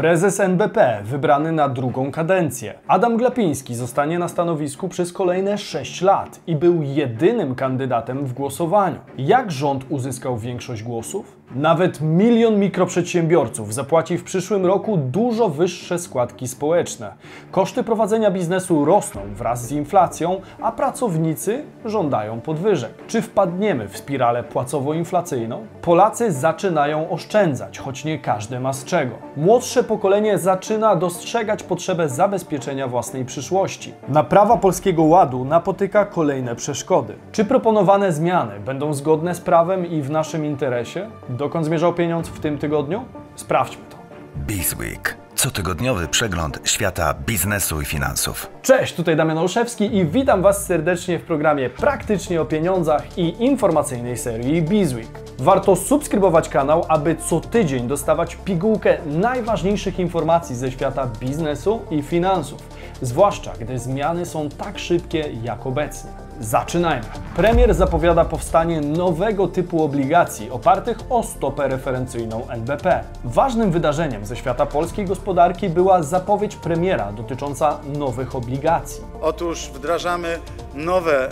Prezes NBP wybrany na drugą kadencję. Adam Glapiński zostanie na stanowisku przez kolejne 6 lat i był jedynym kandydatem w głosowaniu. Jak rząd uzyskał większość głosów? Nawet milion mikroprzedsiębiorców zapłaci w przyszłym roku dużo wyższe składki społeczne. Koszty prowadzenia biznesu rosną wraz z inflacją, a pracownicy żądają podwyżek. Czy wpadniemy w spiralę płacowo-inflacyjną? Polacy zaczynają oszczędzać, choć nie każdy ma z czego. Młodsze pokolenie zaczyna dostrzegać potrzebę zabezpieczenia własnej przyszłości. Naprawa Polskiego Ładu napotyka kolejne przeszkody. Czy proponowane zmiany będą zgodne z prawem i w naszym interesie? Dokąd zmierzał pieniądz w tym tygodniu? Sprawdźmy to. Bizweek. Cotygodniowy przegląd świata biznesu i finansów. Cześć, tutaj Damian Olszewski i witam Was serdecznie w programie Praktycznie o pieniądzach i informacyjnej serii Bizweek. Warto subskrybować kanał, aby co tydzień dostawać pigułkę najważniejszych informacji ze świata biznesu i finansów, zwłaszcza gdy zmiany są tak szybkie jak obecnie. Zaczynajmy. Premier zapowiada powstanie nowego typu obligacji opartych o stopę referencyjną NBP. Ważnym wydarzeniem ze świata polskiej gospodarki była zapowiedź premiera dotycząca nowych obligacji. Otóż wdrażamy nowe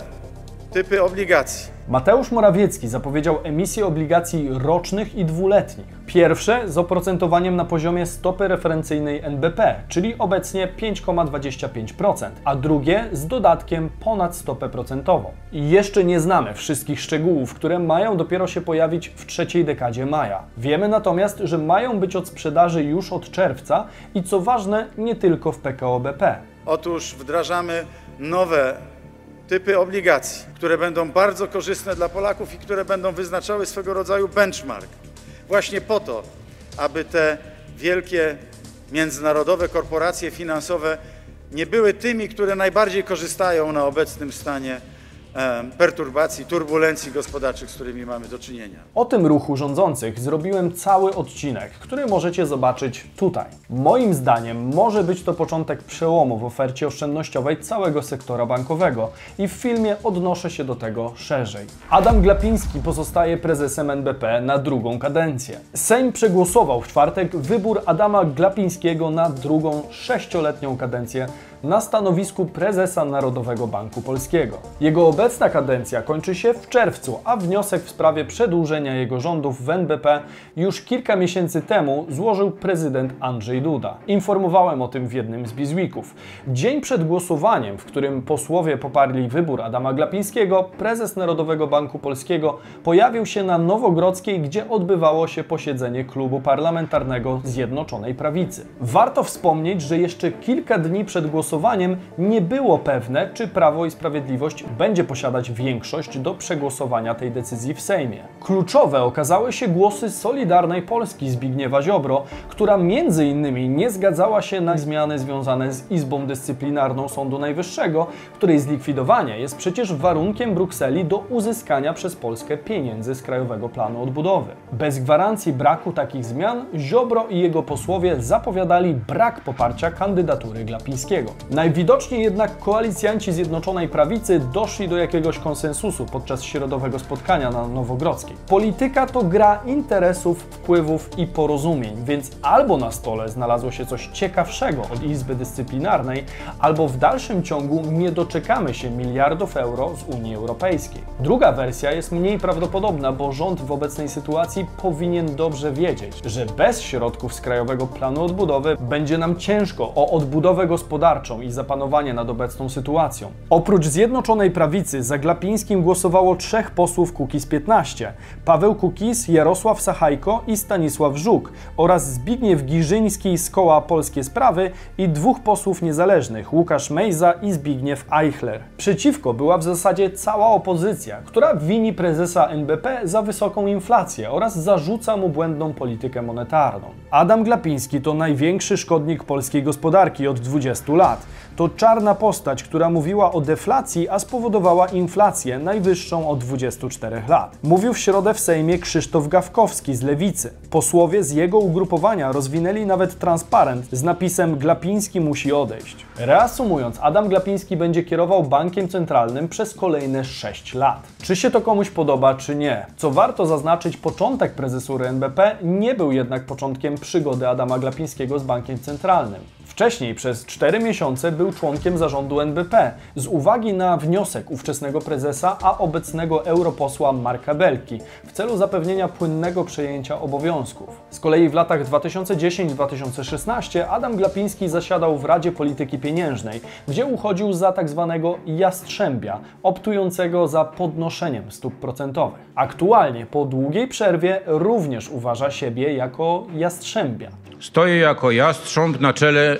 typy obligacji. Mateusz Morawiecki zapowiedział emisję obligacji rocznych i dwuletnich. Pierwsze z oprocentowaniem na poziomie stopy referencyjnej NBP, czyli obecnie 5,25%, a drugie z dodatkiem ponad stopę procentową. I jeszcze nie znamy wszystkich szczegółów, które mają dopiero się pojawić w trzeciej dekadzie maja. Wiemy natomiast, że mają być od sprzedaży już od czerwca i co ważne, nie tylko w PKO BP. Otóż wdrażamy nowe typy obligacji, które będą bardzo korzystne dla Polaków i które będą wyznaczały swego rodzaju benchmark. Właśnie po to, aby te wielkie międzynarodowe korporacje finansowe nie były tymi, które najbardziej korzystają na obecnym stanie perturbacji, turbulencji gospodarczych, z którymi mamy do czynienia. O tym ruchu rządzących zrobiłem cały odcinek, który możecie zobaczyć tutaj. Moim zdaniem może być to początek przełomu w ofercie oszczędnościowej całego sektora bankowego i w filmie odnoszę się do tego szerzej. Adam Glapiński pozostaje prezesem NBP na drugą kadencję. Sejm przegłosował w czwartek wybór Adama Glapińskiego na drugą sześcioletnią kadencję na stanowisku prezesa Narodowego Banku Polskiego. Jego obecna kadencja kończy się w czerwcu, a wniosek w sprawie przedłużenia jego rządów w NBP już kilka miesięcy temu złożył prezydent Andrzej Duda. Informowałem o tym w jednym z Bizweeków. Dzień przed głosowaniem, w którym posłowie poparli wybór Adama Glapińskiego, prezes Narodowego Banku Polskiego pojawił się na Nowogrodzkiej, gdzie odbywało się posiedzenie klubu parlamentarnego Zjednoczonej Prawicy. Warto wspomnieć, że jeszcze kilka dni przed głosowaniem głosowaniem nie było pewne, czy Prawo i Sprawiedliwość będzie posiadać większość do przegłosowania tej decyzji w Sejmie. Kluczowe okazały się głosy Solidarnej Polski Zbigniewa Ziobro, która między innymi nie zgadzała się na zmiany związane z Izbą Dyscyplinarną Sądu Najwyższego, której zlikwidowanie jest przecież warunkiem Brukseli do uzyskania przez Polskę pieniędzy z Krajowego Planu Odbudowy. Bez gwarancji braku takich zmian Ziobro i jego posłowie zapowiadali brak poparcia kandydatury Glapińskiego. Najwidoczniej jednak koalicjanci Zjednoczonej Prawicy doszli do jakiegoś konsensusu podczas środowego spotkania na Nowogrodzkiej. Polityka to gra interesów, wpływów i porozumień, więc albo na stole znalazło się coś ciekawszego od Izby Dyscyplinarnej, albo w dalszym ciągu nie doczekamy się miliardów euro z Unii Europejskiej. Druga wersja jest mniej prawdopodobna, bo rząd w obecnej sytuacji powinien dobrze wiedzieć, że bez środków z Krajowego Planu Odbudowy będzie nam ciężko o odbudowę gospodarczą i zapanowanie nad obecną sytuacją. Oprócz Zjednoczonej Prawicy za Glapińskim głosowało trzech posłów Kukiz 15. Paweł Kukiz, Jarosław Sachajko i Stanisław Żuk oraz Zbigniew Giżyński z Koła Polskie Sprawy i dwóch posłów niezależnych, Łukasz Mejza i Zbigniew Eichler. Przeciwko była w zasadzie cała opozycja, która wini prezesa NBP za wysoką inflację oraz zarzuca mu błędną politykę monetarną. Adam Glapiński to największy szkodnik polskiej gospodarki od 20 lat. To czarna postać, która mówiła o deflacji, a spowodowała inflację najwyższą od 24 lat. Mówił w środę w Sejmie Krzysztof Gawkowski z Lewicy. Posłowie z jego ugrupowania rozwinęli nawet transparent z napisem Glapiński musi odejść. Reasumując, Adam Glapiński będzie kierował bankiem centralnym przez kolejne 6 lat. Czy się to komuś podoba, czy nie? Co warto zaznaczyć, początek prezesury NBP nie był jednak początkiem przygody Adama Glapińskiego z bankiem centralnym. Wcześniej przez 4 miesiące był członkiem zarządu NBP z uwagi na wniosek ówczesnego prezesa, a obecnego europosła Marka Belki w celu zapewnienia płynnego przejęcia obowiązków. Z kolei w latach 2010-2016 Adam Glapiński zasiadał w Radzie Polityki Pieniężnej, gdzie uchodził za tak zwanego jastrzębia, optującego za podnoszeniem stóp procentowych. Aktualnie po długiej przerwie również uważa siebie jako jastrzębia. Stoję jako jastrząb na czele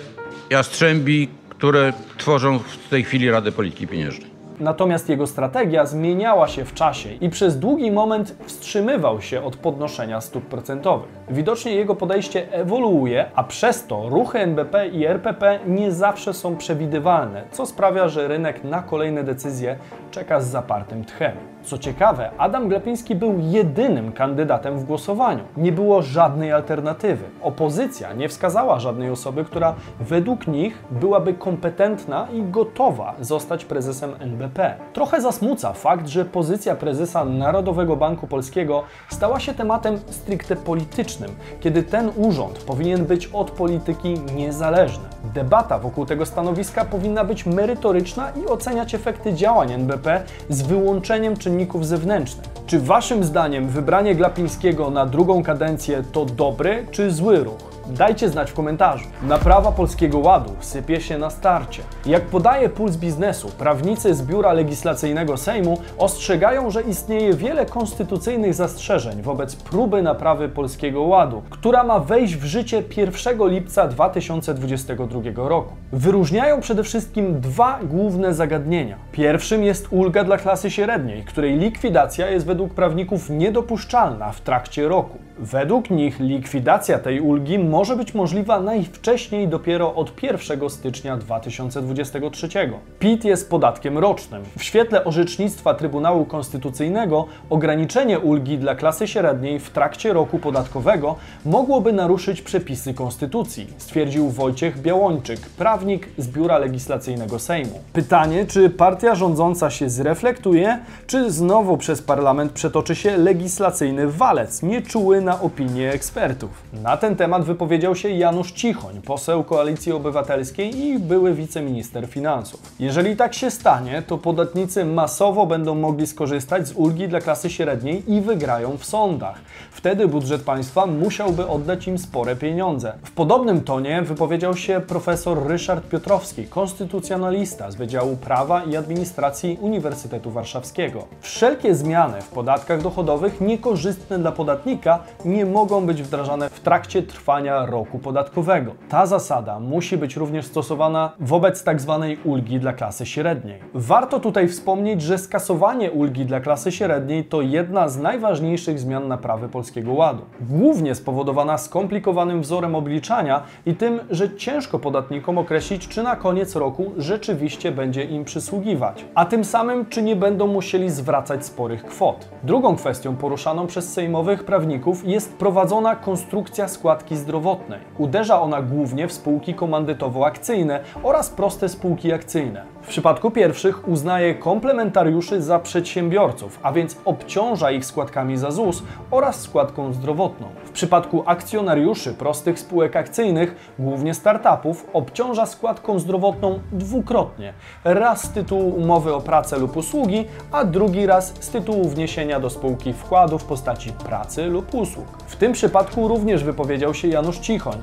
jastrzębi, które tworzą w tej chwili Radę Polityki Pieniężnej. Natomiast jego strategia zmieniała się w czasie i przez długi moment wstrzymywał się od podnoszenia stóp procentowych. Widocznie jego podejście ewoluuje, a przez to ruchy NBP i RPP nie zawsze są przewidywalne, co sprawia, że rynek na kolejne decyzje czeka z zapartym tchem. Co ciekawe, Adam Glapiński był jedynym kandydatem w głosowaniu. Nie było żadnej alternatywy. Opozycja nie wskazała żadnej osoby, która według nich byłaby kompetentna i gotowa zostać prezesem NBP. Trochę zasmuca fakt, że pozycja prezesa Narodowego Banku Polskiego stała się tematem stricte politycznym, kiedy ten urząd powinien być od polityki niezależny. Debata wokół tego stanowiska powinna być merytoryczna i oceniać efekty działań NBP z wyłączeniem czynników zewnętrznych. Czy Waszym zdaniem wybranie Glapińskiego na drugą kadencję to dobry czy zły ruch? Dajcie znać w komentarzu. Naprawa Polskiego Ładu sypie się na starcie. Jak podaje Puls Biznesu, prawnicy z Biura Legislacyjnego Sejmu ostrzegają, że istnieje wiele konstytucyjnych zastrzeżeń wobec próby naprawy Polskiego Ładu, która ma wejść w życie 1 lipca 2022 roku. Wyróżniają przede wszystkim dwa główne zagadnienia. Pierwszym jest ulga dla klasy średniej, której likwidacja jest według prawników niedopuszczalna w trakcie roku. Według nich likwidacja tej ulgi może być możliwa najwcześniej dopiero od 1 stycznia 2023. PIT jest podatkiem rocznym. W świetle orzecznictwa Trybunału Konstytucyjnego ograniczenie ulgi dla klasy średniej w trakcie roku podatkowego mogłoby naruszyć przepisy Konstytucji, stwierdził Wojciech Białończyk, prawnik z Biura Legislacyjnego Sejmu. Pytanie, czy partia rządząca się zreflektuje, czy znowu przez parlament przetoczy się legislacyjny walec, nieczuły na opinie ekspertów. Na ten temat wypowiedział się Janusz Cichoń, poseł Koalicji Obywatelskiej i były wiceminister finansów. Jeżeli tak się stanie, to podatnicy masowo będą mogli skorzystać z ulgi dla klasy średniej i wygrają w sądach. Wtedy budżet państwa musiałby oddać im spore pieniądze. W podobnym tonie wypowiedział się profesor Ryszard Piotrowski, konstytucjonalista z Wydziału Prawa i Administracji Uniwersytetu Warszawskiego. Wszelkie zmiany w podatkach dochodowych niekorzystne dla podatnika nie mogą być wdrażane w trakcie trwania roku podatkowego. Ta zasada musi być również stosowana wobec tzw. ulgi dla klasy średniej. Warto tutaj wspomnieć, że skasowanie ulgi dla klasy średniej to jedna z najważniejszych zmian naprawy Polskiego Ładu. Głównie spowodowana skomplikowanym wzorem obliczania i tym, że ciężko podatnikom określić, czy na koniec roku rzeczywiście będzie im przysługiwać, a tym samym, czy nie będą musieli zwracać sporych kwot. Drugą kwestią poruszaną przez sejmowych prawników jest prowadzona konstrukcja składki zdrowotnej. Uderza ona głównie w spółki komandytowo-akcyjne oraz proste spółki akcyjne. W przypadku pierwszych uznaje komplementariuszy za przedsiębiorców, a więc obciąża ich składkami za ZUS oraz składką zdrowotną. W przypadku akcjonariuszy prostych spółek akcyjnych, głównie startupów, obciąża składką zdrowotną dwukrotnie. Raz z tytułu umowy o pracę lub usługi, a drugi raz z tytułu wniesienia do spółki wkładu w postaci pracy lub usług. W tym przypadku również wypowiedział się Janusz Cichoń.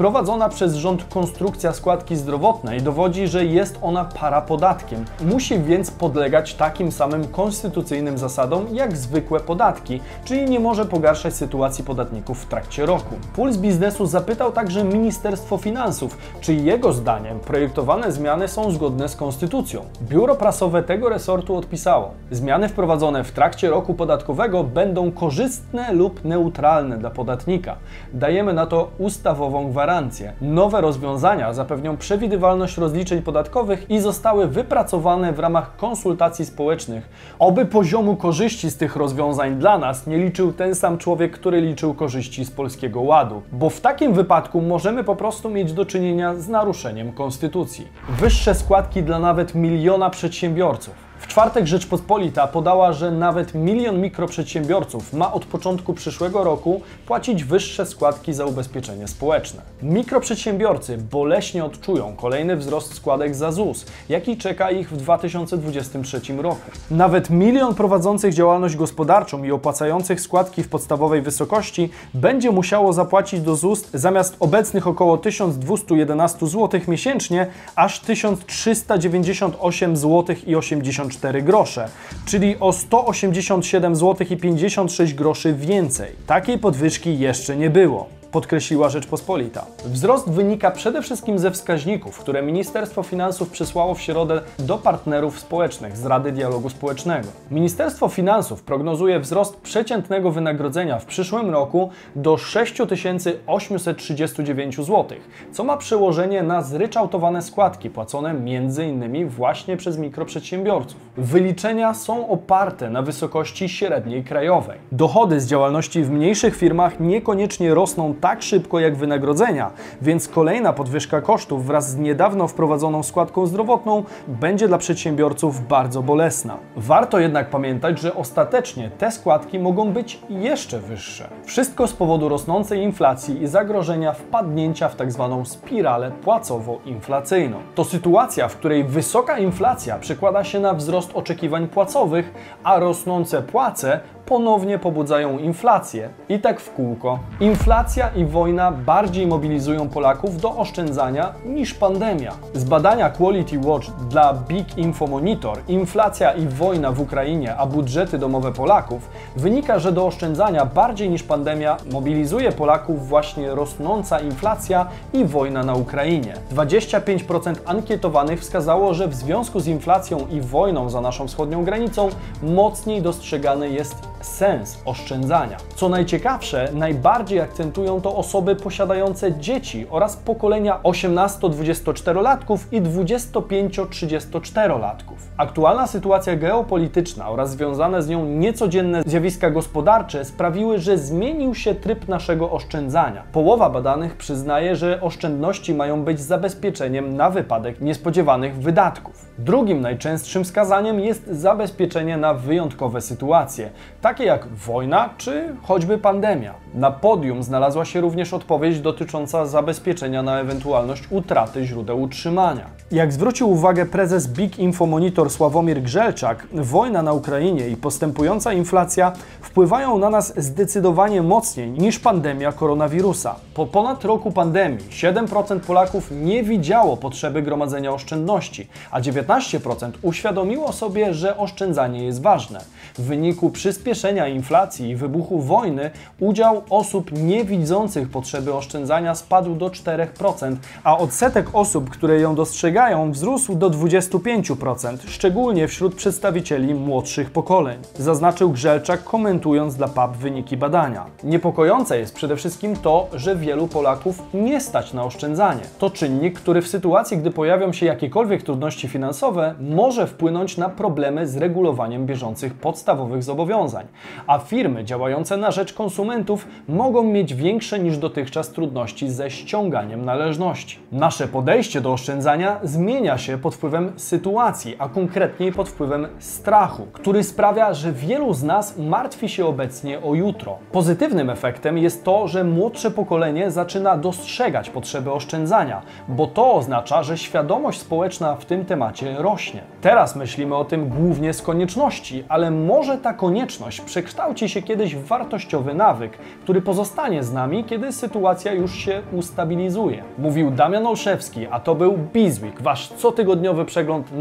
Wprowadzona przez rząd konstrukcja składki zdrowotnej dowodzi, że jest ona parapodatkiem. Musi więc podlegać takim samym konstytucyjnym zasadom jak zwykłe podatki, czyli nie może pogarszać sytuacji podatników w trakcie roku. Puls Biznesu zapytał także Ministerstwo Finansów, czy jego zdaniem projektowane zmiany są zgodne z konstytucją. Biuro prasowe tego resortu odpisało: Zmiany wprowadzone w trakcie roku podatkowego będą korzystne lub neutralne dla podatnika. Dajemy na to ustawową gwarancję gwarancje. Nowe rozwiązania zapewnią przewidywalność rozliczeń podatkowych i zostały wypracowane w ramach konsultacji społecznych. Oby poziomu korzyści z tych rozwiązań dla nas nie liczył ten sam człowiek, który liczył korzyści z Polskiego Ładu, bo w takim wypadku możemy po prostu mieć do czynienia z naruszeniem konstytucji. Wyższe składki dla nawet miliona przedsiębiorców. W czwartek Rzeczpospolita podała, że nawet milion mikroprzedsiębiorców ma od początku przyszłego roku płacić wyższe składki za ubezpieczenie społeczne. Mikroprzedsiębiorcy boleśnie odczują kolejny wzrost składek za ZUS, jaki czeka ich w 2023 roku. Nawet milion prowadzących działalność gospodarczą i opłacających składki w podstawowej wysokości będzie musiało zapłacić do ZUS zamiast obecnych około 1211 zł miesięcznie aż 1398 zł i 80 4 grosze, czyli o 187 zł i 56 groszy więcej. Takiej podwyżki jeszcze nie było podkreśliła Rzeczpospolita. Wzrost wynika przede wszystkim ze wskaźników, które Ministerstwo Finansów przysłało w środę do partnerów społecznych z Rady Dialogu Społecznego. Ministerstwo Finansów prognozuje wzrost przeciętnego wynagrodzenia w przyszłym roku do 6839 zł, co ma przełożenie na zryczałtowane składki płacone m.in. właśnie przez mikroprzedsiębiorców. Wyliczenia są oparte na wysokości średniej krajowej. Dochody z działalności w mniejszych firmach niekoniecznie rosną tak szybko jak wynagrodzenia, więc kolejna podwyżka kosztów wraz z niedawno wprowadzoną składką zdrowotną będzie dla przedsiębiorców bardzo bolesna. Warto jednak pamiętać, że ostatecznie te składki mogą być jeszcze wyższe. Wszystko z powodu rosnącej inflacji i zagrożenia wpadnięcia w tak zwaną spiralę płacowo-inflacyjną. To sytuacja, w której wysoka inflacja przekłada się na wzrost oczekiwań płacowych, a rosnące płace ponownie pobudzają inflację. I tak w kółko. Inflacja i wojna bardziej mobilizują Polaków do oszczędzania niż pandemia. Z badania Quality Watch dla Big Info Monitor Inflacja i wojna w Ukrainie, a budżety domowe Polaków wynika, że do oszczędzania bardziej niż pandemia mobilizuje Polaków właśnie rosnąca inflacja i wojna na Ukrainie. 25% ankietowanych wskazało, że w związku z inflacją i wojną za naszą wschodnią granicą mocniej dostrzegany jest sens oszczędzania. Co najciekawsze, najbardziej akcentują to osoby posiadające dzieci oraz pokolenia 18-24-latków i 25-34-latków. Aktualna sytuacja geopolityczna oraz związane z nią niecodzienne zjawiska gospodarcze sprawiły, że zmienił się tryb naszego oszczędzania. Połowa badanych przyznaje, że oszczędności mają być zabezpieczeniem na wypadek niespodziewanych wydatków. Drugim najczęstszym wskazaniem jest zabezpieczenie na wyjątkowe sytuacje, takie jak wojna czy choćby pandemia. Na podium znalazła się również odpowiedź dotycząca zabezpieczenia na ewentualność utraty źródeł utrzymania. Jak zwrócił uwagę prezes Big Info Monitor Sławomir Grzelczak, wojna na Ukrainie i postępująca inflacja wpływają na nas zdecydowanie mocniej niż pandemia koronawirusa. Po ponad roku pandemii 7% Polaków nie widziało potrzeby gromadzenia oszczędności, a 19% uświadomiło sobie, że oszczędzanie jest ważne. W wyniku przyspieszenia inflacji i wybuchu wojny udział osób nie widzących potrzeby oszczędzania spadł do 4%, a odsetek osób, które ją dostrzegają, wzrósł do 25%, szczególnie wśród przedstawicieli młodszych pokoleń. Zaznaczył Grzelczak, komentując dla PAP wyniki badania. Niepokojące jest przede wszystkim to, że wielu Polaków nie stać na oszczędzanie. To czynnik, który w sytuacji, gdy pojawią się jakiekolwiek trudności finansowe, może wpłynąć na problemy z regulowaniem bieżących podstawowych zobowiązań, a firmy działające na rzecz konsumentów mogą mieć większe niż dotychczas trudności ze ściąganiem należności. Nasze podejście do oszczędzania zmienia się pod wpływem sytuacji, a konkretniej pod wpływem strachu, który sprawia, że wielu z nas martwi się obecnie o jutro. Pozytywnym efektem jest to, że młodsze pokolenie zaczyna dostrzegać potrzeby oszczędzania, bo to oznacza, że świadomość społeczna w tym temacie rośnie. Teraz myślimy o tym głównie z konieczności, ale może ta konieczność przekształci się kiedyś w wartościowy nawyk, który pozostanie z nami, kiedy sytuacja już się ustabilizuje. Mówił Damian Olszewski, a to był Bizweek, wasz cotygodniowy przegląd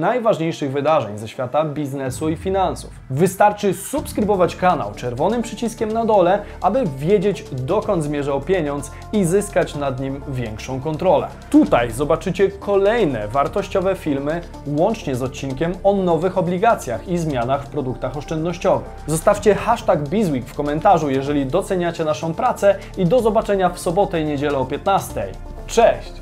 najważniejszych wydarzeń ze świata biznesu i finansów. Wystarczy subskrybować kanał czerwonym przyciskiem na dole, aby wiedzieć dokąd zmierzał pieniądz i zyskać nad nim większą kontrolę. Tutaj zobaczycie kolejne wartościowe filmy, łącznie z odcinkiem o nowych obligacjach i zmianach w produktach oszczędnościowych. Zostawcie hashtag Bizweek w komentarzu, jeżeli doceniacie naszą pracę i do zobaczenia w sobotę i niedzielę o 15. Cześć!